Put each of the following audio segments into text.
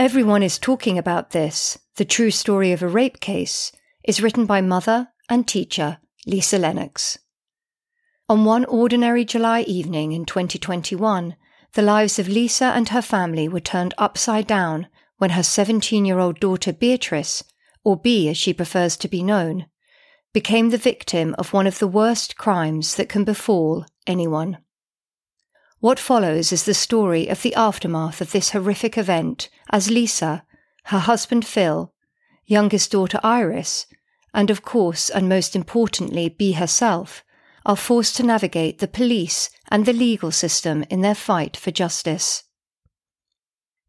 Everyone is talking about this, the true story of a rape case, is written by mother and teacher Lisa Lennox. On one ordinary July evening in 2021, the lives of Lisa and her family were turned upside down when her 17 year old daughter Beatrice, or Bea as she prefers to be known, became the victim of one of the worst crimes that can befall anyone. What follows is the story of the aftermath of this horrific event as Lisa, her husband Phil, youngest daughter Iris, and of course, and most importantly, Bea herself, are forced to navigate the police and the legal system in their fight for justice.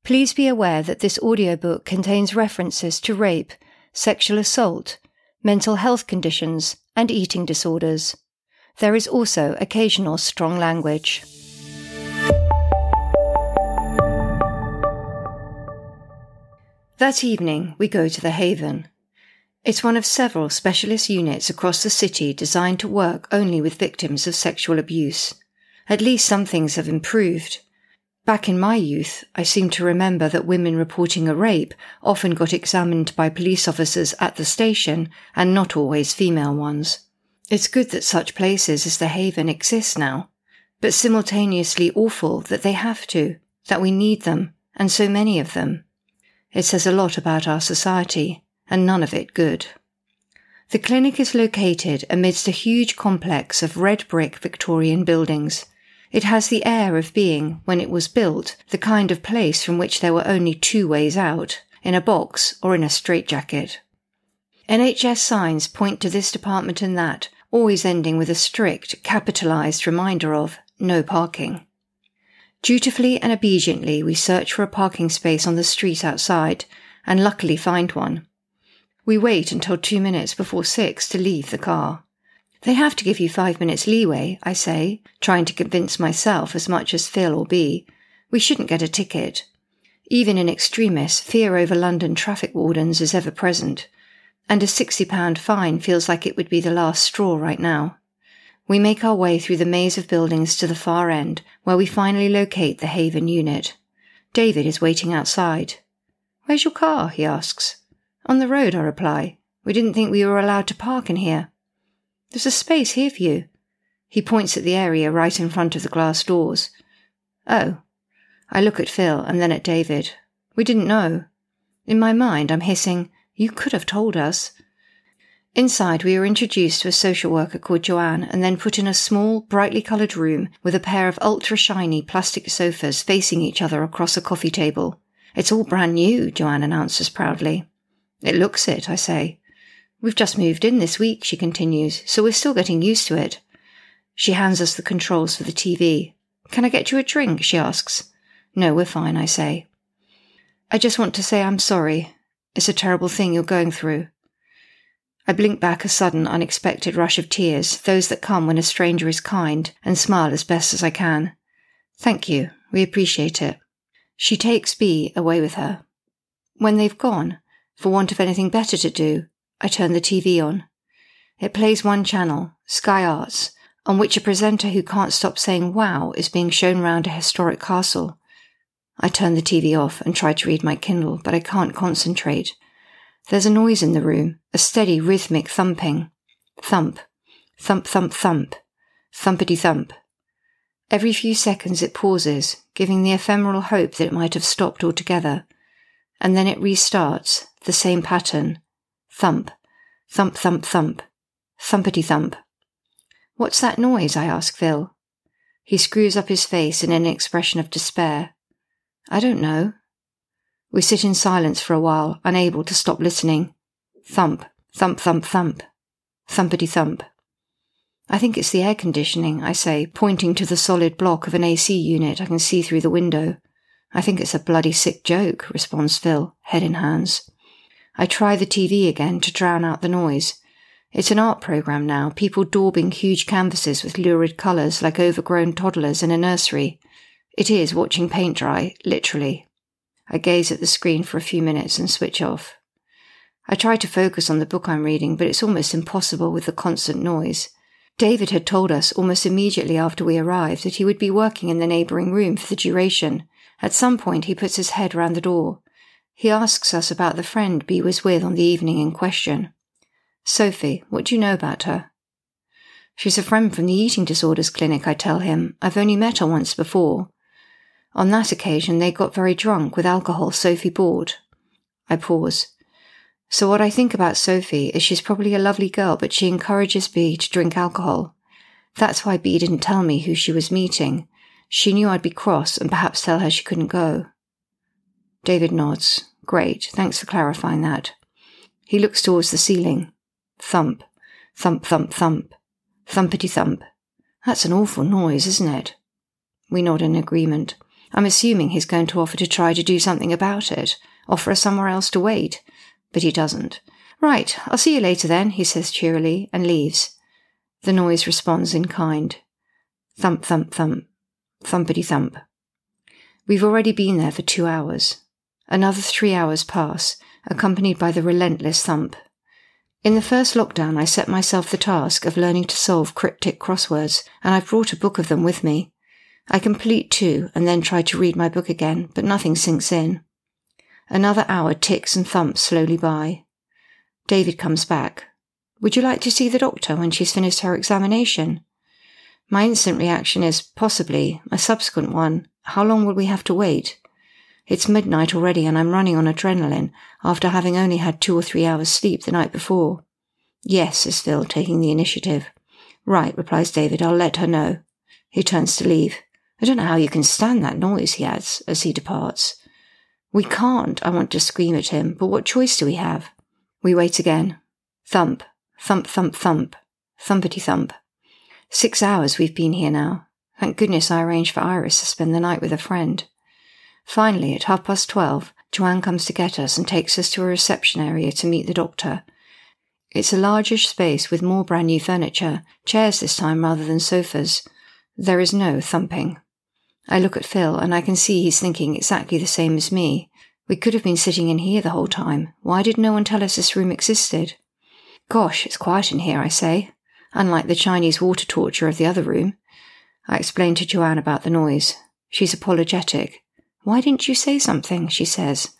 Please be aware that this audiobook contains references to rape, sexual assault, mental health conditions, and eating disorders. There is also occasional strong language. That evening, we go to the Haven. It's one of several specialist units across the city designed to work only with victims of sexual abuse. At least some things have improved. Back in my youth, I seem to remember that women reporting a rape often got examined by police officers at the station and not always female ones. It's good that such places as the Haven exist now, but simultaneously awful that they have to, that we need them, and so many of them. It says a lot about our society, and none of it good. The clinic is located amidst a huge complex of red brick Victorian buildings. It has the air of being, when it was built, the kind of place from which there were only two ways out in a box or in a straitjacket. NHS signs point to this department and that, always ending with a strict, capitalised reminder of no parking. Dutifully and obediently, we search for a parking space on the street outside and luckily find one. We wait until two minutes before six to leave the car. They have to give you five minutes leeway, I say, trying to convince myself as much as Phil or Bea. We shouldn't get a ticket. Even in extremis, fear over London traffic wardens is ever present, and a £60 fine feels like it would be the last straw right now. We make our way through the maze of buildings to the far end, where we finally locate the Haven unit. David is waiting outside. Where's your car? he asks. On the road, I reply. We didn't think we were allowed to park in here. There's a space here for you. He points at the area right in front of the glass doors. Oh. I look at Phil and then at David. We didn't know. In my mind, I'm hissing, You could have told us. Inside, we are introduced to a social worker called Joanne and then put in a small, brightly coloured room with a pair of ultra shiny plastic sofas facing each other across a coffee table. It's all brand new, Joanne announces proudly. It looks it, I say. We've just moved in this week, she continues, so we're still getting used to it. She hands us the controls for the TV. Can I get you a drink? she asks. No, we're fine, I say. I just want to say I'm sorry. It's a terrible thing you're going through. I blink back a sudden, unexpected rush of tears, those that come when a stranger is kind, and smile as best as I can. Thank you. We appreciate it. She takes B away with her. When they've gone, for want of anything better to do, I turn the TV on. It plays one channel, Sky Arts, on which a presenter who can't stop saying wow is being shown round a historic castle. I turn the TV off and try to read my Kindle, but I can't concentrate. There's a noise in the room, a steady rhythmic thumping. Thump, thump, thump, thump, thumpity thump. Every few seconds it pauses, giving the ephemeral hope that it might have stopped altogether. And then it restarts, the same pattern. Thump, thump, thump, thump, thumpity thump. What's that noise? I ask Phil. He screws up his face in an expression of despair. I don't know. We sit in silence for a while, unable to stop listening. Thump, thump, thump, thump. Thumpity thump. I think it's the air conditioning, I say, pointing to the solid block of an AC unit I can see through the window. I think it's a bloody sick joke, responds Phil, head in hands. I try the TV again to drown out the noise. It's an art program now, people daubing huge canvases with lurid colours like overgrown toddlers in a nursery. It is watching paint dry, literally. I gaze at the screen for a few minutes and switch off. I try to focus on the book I'm reading, but it's almost impossible with the constant noise. David had told us almost immediately after we arrived that he would be working in the neighbouring room for the duration. At some point, he puts his head round the door. He asks us about the friend Bea was with on the evening in question. Sophie, what do you know about her? She's a friend from the eating disorders clinic, I tell him. I've only met her once before. On that occasion, they got very drunk with alcohol Sophie bought. I pause. So, what I think about Sophie is she's probably a lovely girl, but she encourages Bea to drink alcohol. That's why Bea didn't tell me who she was meeting. She knew I'd be cross and perhaps tell her she couldn't go. David nods. Great, thanks for clarifying that. He looks towards the ceiling. Thump, thump, thump, thump, thumpity thump. That's an awful noise, isn't it? We nod in agreement. I'm assuming he's going to offer to try to do something about it, offer us somewhere else to wait. But he doesn't. Right, I'll see you later then, he says cheerily, and leaves. The noise responds in kind. Thump, thump, thump. Thumpity thump. We've already been there for two hours. Another three hours pass, accompanied by the relentless thump. In the first lockdown, I set myself the task of learning to solve cryptic crosswords, and I've brought a book of them with me. I complete two and then try to read my book again, but nothing sinks in. Another hour ticks and thumps slowly by. David comes back. Would you like to see the doctor when she's finished her examination? My instant reaction is possibly, a subsequent one. How long will we have to wait? It's midnight already and I'm running on adrenaline after having only had two or three hours sleep the night before. Yes, says Phil, taking the initiative. Right, replies David, I'll let her know. He turns to leave. I don't know how you can stand that noise, he adds, as he departs. We can't, I want to scream at him, but what choice do we have? We wait again. Thump, thump, thump, thump, thumpity thump. Six hours we've been here now. Thank goodness I arranged for Iris to spend the night with a friend. Finally, at half past twelve, Joanne comes to get us and takes us to a reception area to meet the doctor. It's a largish space with more brand new furniture, chairs this time rather than sofas. There is no thumping. I look at Phil and I can see he's thinking exactly the same as me. We could have been sitting in here the whole time. Why did no one tell us this room existed? Gosh, it's quiet in here, I say, unlike the Chinese water torture of the other room. I explain to Joanne about the noise. She's apologetic. Why didn't you say something? she says.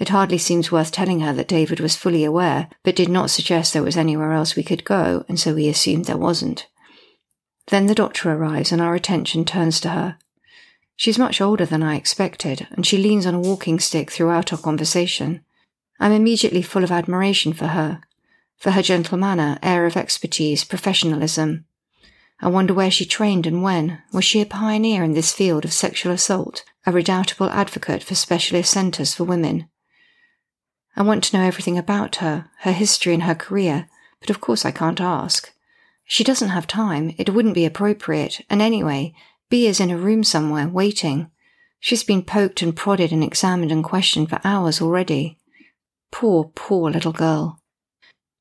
It hardly seems worth telling her that David was fully aware, but did not suggest there was anywhere else we could go, and so we assumed there wasn't. Then the doctor arrives, and our attention turns to her. She's much older than I expected, and she leans on a walking stick throughout our conversation. I'm immediately full of admiration for her, for her gentle manner, air of expertise, professionalism. I wonder where she trained and when. Was she a pioneer in this field of sexual assault, a redoubtable advocate for specialist centres for women? I want to know everything about her, her history and her career, but of course I can't ask. She doesn't have time, it wouldn't be appropriate, and anyway, Bea is in a room somewhere, waiting. She's been poked and prodded and examined and questioned for hours already. Poor, poor little girl.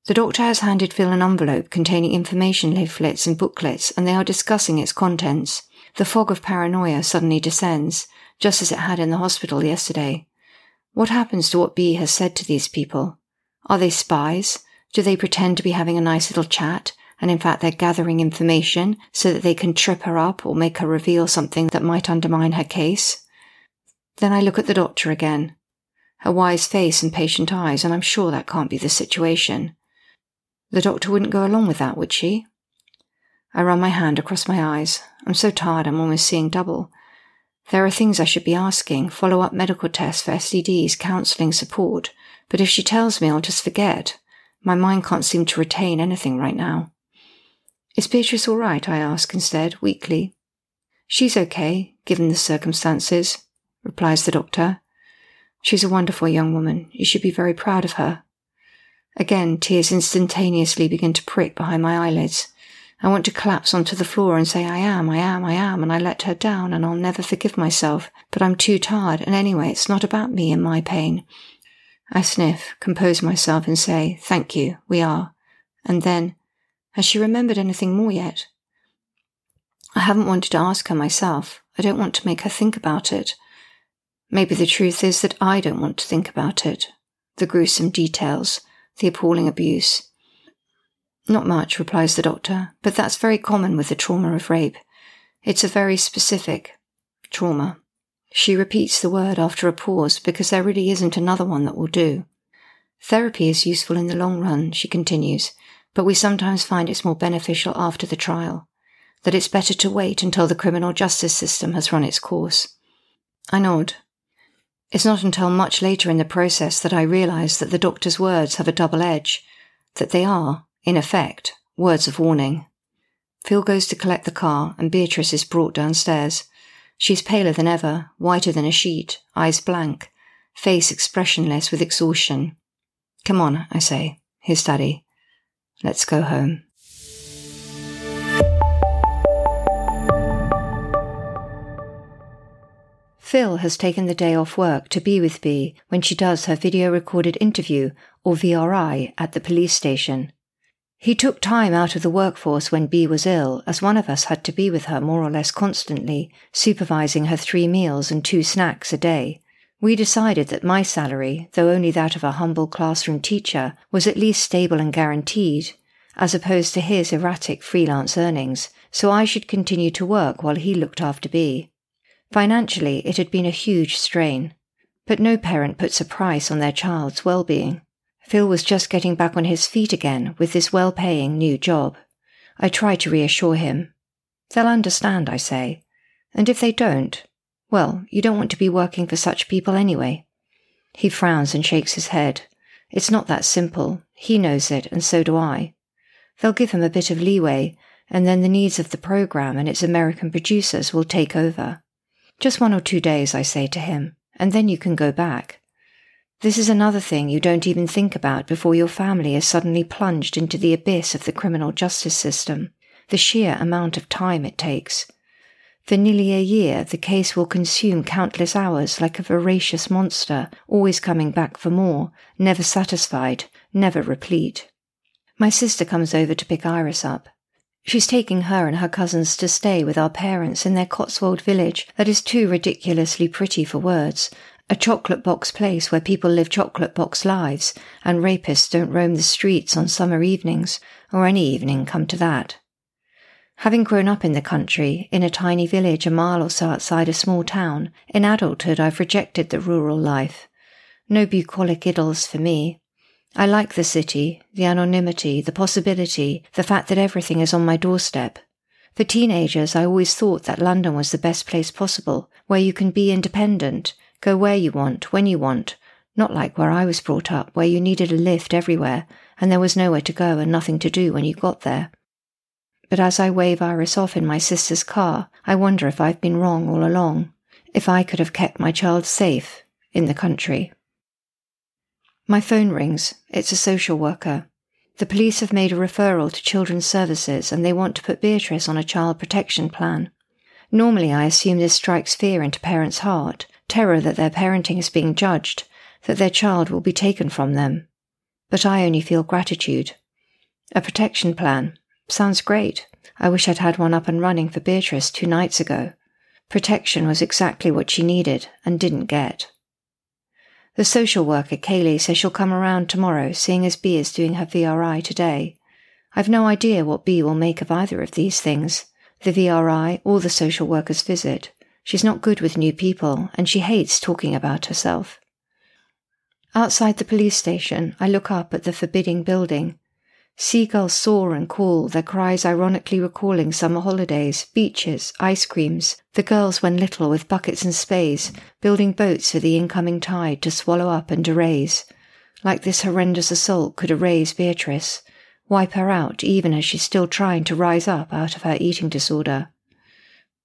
The doctor has handed Phil an envelope containing information leaflets and booklets, and they are discussing its contents. The fog of paranoia suddenly descends, just as it had in the hospital yesterday. What happens to what B has said to these people? Are they spies? Do they pretend to be having a nice little chat, and in fact they're gathering information so that they can trip her up or make her reveal something that might undermine her case? Then I look at the doctor again. Her wise face and patient eyes, and I'm sure that can't be the situation. The doctor wouldn't go along with that, would she? I run my hand across my eyes. I'm so tired I'm almost seeing double. There are things I should be asking follow up medical tests for STDs, counselling, support. But if she tells me, I'll just forget. My mind can't seem to retain anything right now. Is Beatrice all right? I ask instead, weakly. She's okay, given the circumstances, replies the doctor. She's a wonderful young woman. You should be very proud of her. Again, tears instantaneously begin to prick behind my eyelids. I want to collapse onto the floor and say, I am, I am, I am, and I let her down and I'll never forgive myself, but I'm too tired, and anyway, it's not about me and my pain. I sniff, compose myself, and say, Thank you, we are. And then, has she remembered anything more yet? I haven't wanted to ask her myself. I don't want to make her think about it. Maybe the truth is that I don't want to think about it. The gruesome details the appalling abuse. Not much, replies the doctor, but that's very common with the trauma of rape. It's a very specific trauma. She repeats the word after a pause because there really isn't another one that will do. Therapy is useful in the long run, she continues, but we sometimes find it's more beneficial after the trial, that it's better to wait until the criminal justice system has run its course. I nod. It's not until much later in the process that I realize that the doctor's words have a double edge, that they are, in effect, words of warning. Phil goes to collect the car, and Beatrice is brought downstairs. She's paler than ever, whiter than a sheet, eyes blank, face expressionless with exhaustion. Come on, I say, his daddy. Let's go home. Phil has taken the day off work to be with Bea when she does her video recorded interview, or VRI, at the police station. He took time out of the workforce when Bea was ill, as one of us had to be with her more or less constantly, supervising her three meals and two snacks a day. We decided that my salary, though only that of a humble classroom teacher, was at least stable and guaranteed, as opposed to his erratic freelance earnings, so I should continue to work while he looked after Bea. Financially, it had been a huge strain, but no parent puts a price on their child's well-being. Phil was just getting back on his feet again with this well paying new job. I try to reassure him. They'll understand, I say. And if they don't, well, you don't want to be working for such people anyway. He frowns and shakes his head. It's not that simple. He knows it, and so do I. They'll give him a bit of leeway, and then the needs of the program and its American producers will take over. Just one or two days, I say to him, and then you can go back. This is another thing you don't even think about before your family is suddenly plunged into the abyss of the criminal justice system, the sheer amount of time it takes. For nearly a year, the case will consume countless hours like a voracious monster, always coming back for more, never satisfied, never replete. My sister comes over to pick Iris up. She's taking her and her cousins to stay with our parents in their Cotswold village that is too ridiculously pretty for words, a chocolate box place where people live chocolate box lives and rapists don't roam the streets on summer evenings, or any evening come to that. Having grown up in the country, in a tiny village a mile or so outside a small town, in adulthood I've rejected the rural life. No bucolic idyls for me. I like the city, the anonymity, the possibility, the fact that everything is on my doorstep. For teenagers, I always thought that London was the best place possible, where you can be independent, Go where you want, when you want, not like where I was brought up, where you needed a lift everywhere, and there was nowhere to go and nothing to do when you got there. But as I wave Iris off in my sister's car, I wonder if I've been wrong all along, if I could have kept my child safe in the country. My phone rings. It's a social worker. The police have made a referral to Children's Services and they want to put Beatrice on a child protection plan. Normally, I assume this strikes fear into parents' heart, terror that their parenting is being judged, that their child will be taken from them. But I only feel gratitude. A protection plan. Sounds great. I wish I'd had one up and running for Beatrice two nights ago. Protection was exactly what she needed and didn't get. The social worker, Kaylee, says she'll come around tomorrow, seeing as Bea is doing her VRI today. I've no idea what Bea will make of either of these things the VRI or the social worker's visit. She's not good with new people, and she hates talking about herself. Outside the police station, I look up at the forbidding building. Seagulls soar and call, their cries ironically recalling summer holidays, beaches, ice creams, the girls when little with buckets and spades, building boats for the incoming tide to swallow up and erase. Like this horrendous assault could erase Beatrice, wipe her out even as she's still trying to rise up out of her eating disorder.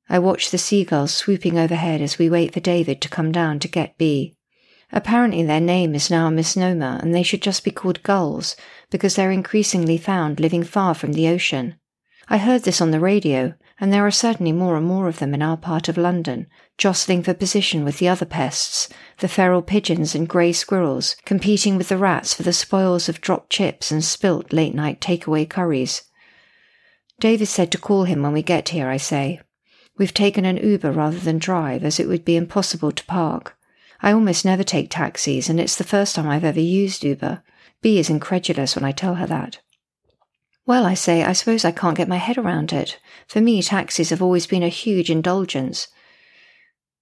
I watch the seagulls swooping overhead as we wait for David to come down to get Bea. Apparently their name is now a misnomer and they should just be called gulls because they're increasingly found living far from the ocean. I heard this on the radio, and there are certainly more and more of them in our part of London, jostling for position with the other pests, the feral pigeons and grey squirrels, competing with the rats for the spoils of dropped chips and spilt late night takeaway curries. David said to call him when we get here, I say. We've taken an Uber rather than drive, as it would be impossible to park. I almost never take taxis, and it's the first time I've ever used Uber. Bea is incredulous when I tell her that. Well, I say, I suppose I can't get my head around it. For me, taxis have always been a huge indulgence.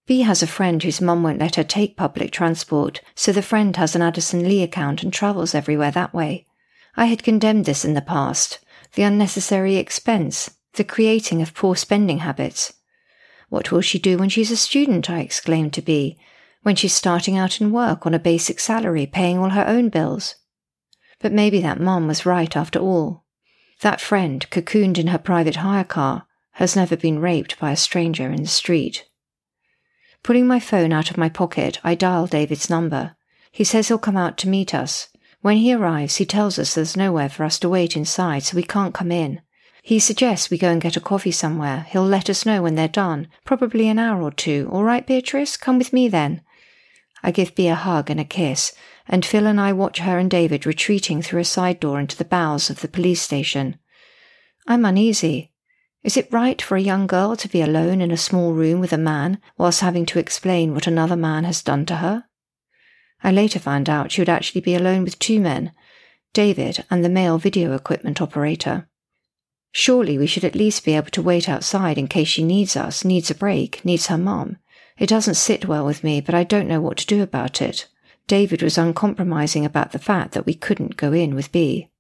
Bea has a friend whose mum won't let her take public transport, so the friend has an Addison Lee account and travels everywhere that way. I had condemned this in the past the unnecessary expense, the creating of poor spending habits. What will she do when she's a student? I exclaimed to Bea. When she's starting out in work on a basic salary, paying all her own bills. But maybe that mum was right after all. That friend, cocooned in her private hire car, has never been raped by a stranger in the street. Pulling my phone out of my pocket, I dial David's number. He says he'll come out to meet us. When he arrives, he tells us there's nowhere for us to wait inside, so we can't come in. He suggests we go and get a coffee somewhere. He'll let us know when they're done, probably an hour or two. All right, Beatrice? Come with me then. I give Bea a hug and a kiss, and Phil and I watch her and David retreating through a side door into the bowels of the police station. I'm uneasy. Is it right for a young girl to be alone in a small room with a man whilst having to explain what another man has done to her? I later found out she would actually be alone with two men, David and the male video equipment operator. Surely we should at least be able to wait outside in case she needs us, needs a break, needs her mum. It doesn't sit well with me, but I don't know what to do about it. David was uncompromising about the fact that we couldn't go in with Bea.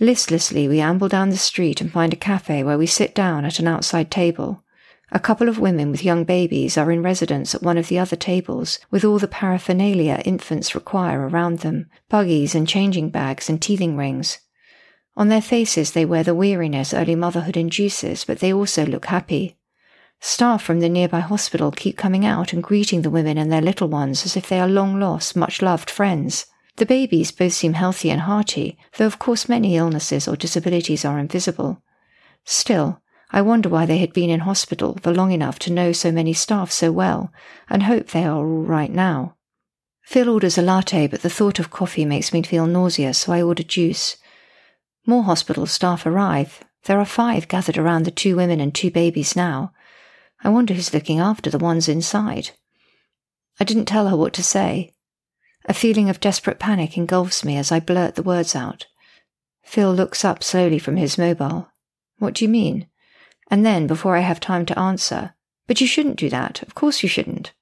Listlessly, we amble down the street and find a cafe where we sit down at an outside table. A couple of women with young babies are in residence at one of the other tables, with all the paraphernalia infants require around them buggies and changing bags and teething rings. On their faces, they wear the weariness early motherhood induces, but they also look happy. Staff from the nearby hospital keep coming out and greeting the women and their little ones as if they are long lost, much loved friends. The babies both seem healthy and hearty, though of course many illnesses or disabilities are invisible. Still, I wonder why they had been in hospital for long enough to know so many staff so well, and hope they are all right now. Phil orders a latte, but the thought of coffee makes me feel nauseous, so I order juice. More hospital staff arrive. There are five gathered around the two women and two babies now. I wonder who's looking after the ones inside. I didn't tell her what to say. A feeling of desperate panic engulfs me as I blurt the words out. Phil looks up slowly from his mobile. What do you mean? And then, before I have time to answer, but you shouldn't do that. Of course you shouldn't.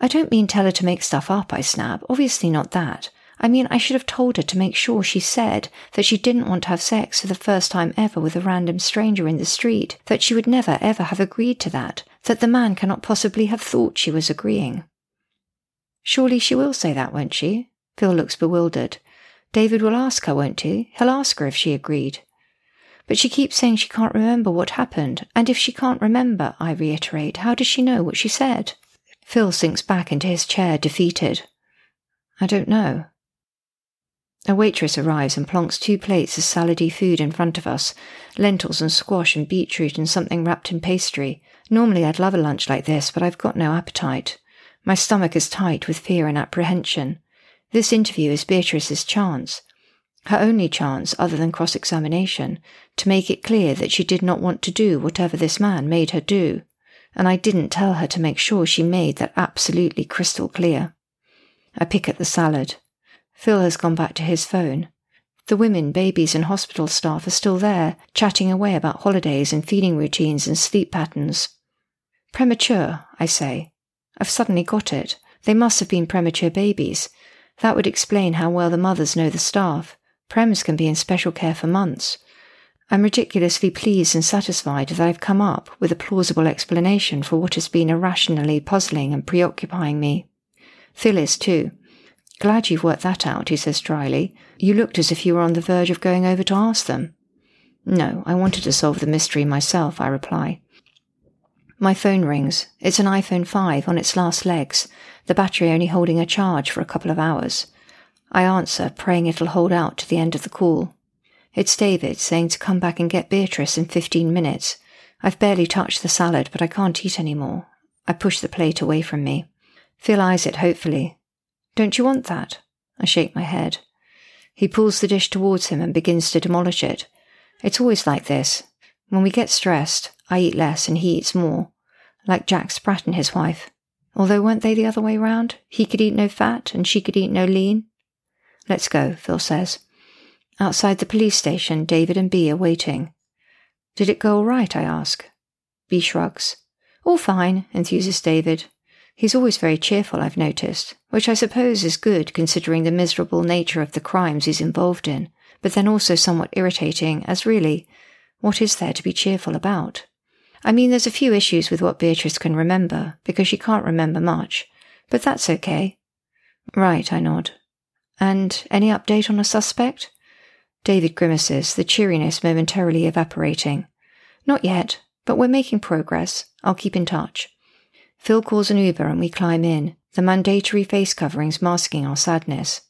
I don't mean tell her to make stuff up, I snap. Obviously not that. I mean, I should have told her to make sure she said that she didn't want to have sex for the first time ever with a random stranger in the street, that she would never ever have agreed to that, that the man cannot possibly have thought she was agreeing. Surely she will say that, won't she? Phil looks bewildered. David will ask her, won't he? He'll ask her if she agreed. But she keeps saying she can't remember what happened, and if she can't remember, I reiterate, how does she know what she said? Phil sinks back into his chair, defeated. I don't know. A waitress arrives and plonks two plates of salady food in front of us lentils and squash and beetroot and something wrapped in pastry. Normally I'd love a lunch like this, but I've got no appetite. My stomach is tight with fear and apprehension. This interview is Beatrice's chance, her only chance other than cross examination, to make it clear that she did not want to do whatever this man made her do. And I didn't tell her to make sure she made that absolutely crystal clear. I pick at the salad. Phil has gone back to his phone. The women, babies, and hospital staff are still there, chatting away about holidays and feeding routines and sleep patterns. Premature, I say, I've suddenly got it. They must have been premature babies. That would explain how well the mothers know the staff. Prems can be in special care for months. I'm ridiculously pleased and satisfied that I've come up with a plausible explanation for what has been irrationally puzzling and preoccupying me. Phyllis, too. Glad you've worked that out, he says dryly. You looked as if you were on the verge of going over to ask them. No, I wanted to solve the mystery myself, I reply. My phone rings. It's an iPhone 5 on its last legs, the battery only holding a charge for a couple of hours. I answer, praying it'll hold out to the end of the call. It's David saying to come back and get Beatrice in 15 minutes. I've barely touched the salad, but I can't eat any more. I push the plate away from me. Phil eyes it hopefully. Don't you want that? I shake my head. He pulls the dish towards him and begins to demolish it. It's always like this. When we get stressed, I eat less and he eats more, like Jack Sprat and his wife. Although weren't they the other way round? He could eat no fat and she could eat no lean. Let's go, Phil says. Outside the police station, David and Bea are waiting. Did it go all right? I ask. Bea shrugs. All fine, enthuses David. He's always very cheerful, I've noticed, which I suppose is good considering the miserable nature of the crimes he's involved in, but then also somewhat irritating, as really, what is there to be cheerful about? I mean, there's a few issues with what Beatrice can remember, because she can't remember much, but that's okay. Right, I nod. And any update on a suspect? David grimaces, the cheeriness momentarily evaporating. Not yet, but we're making progress. I'll keep in touch. Phil calls an Uber and we climb in, the mandatory face coverings masking our sadness.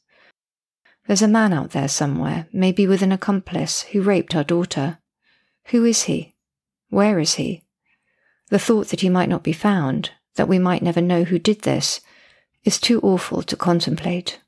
There's a man out there somewhere, maybe with an accomplice, who raped our daughter. Who is he? Where is he? The thought that he might not be found, that we might never know who did this, is too awful to contemplate.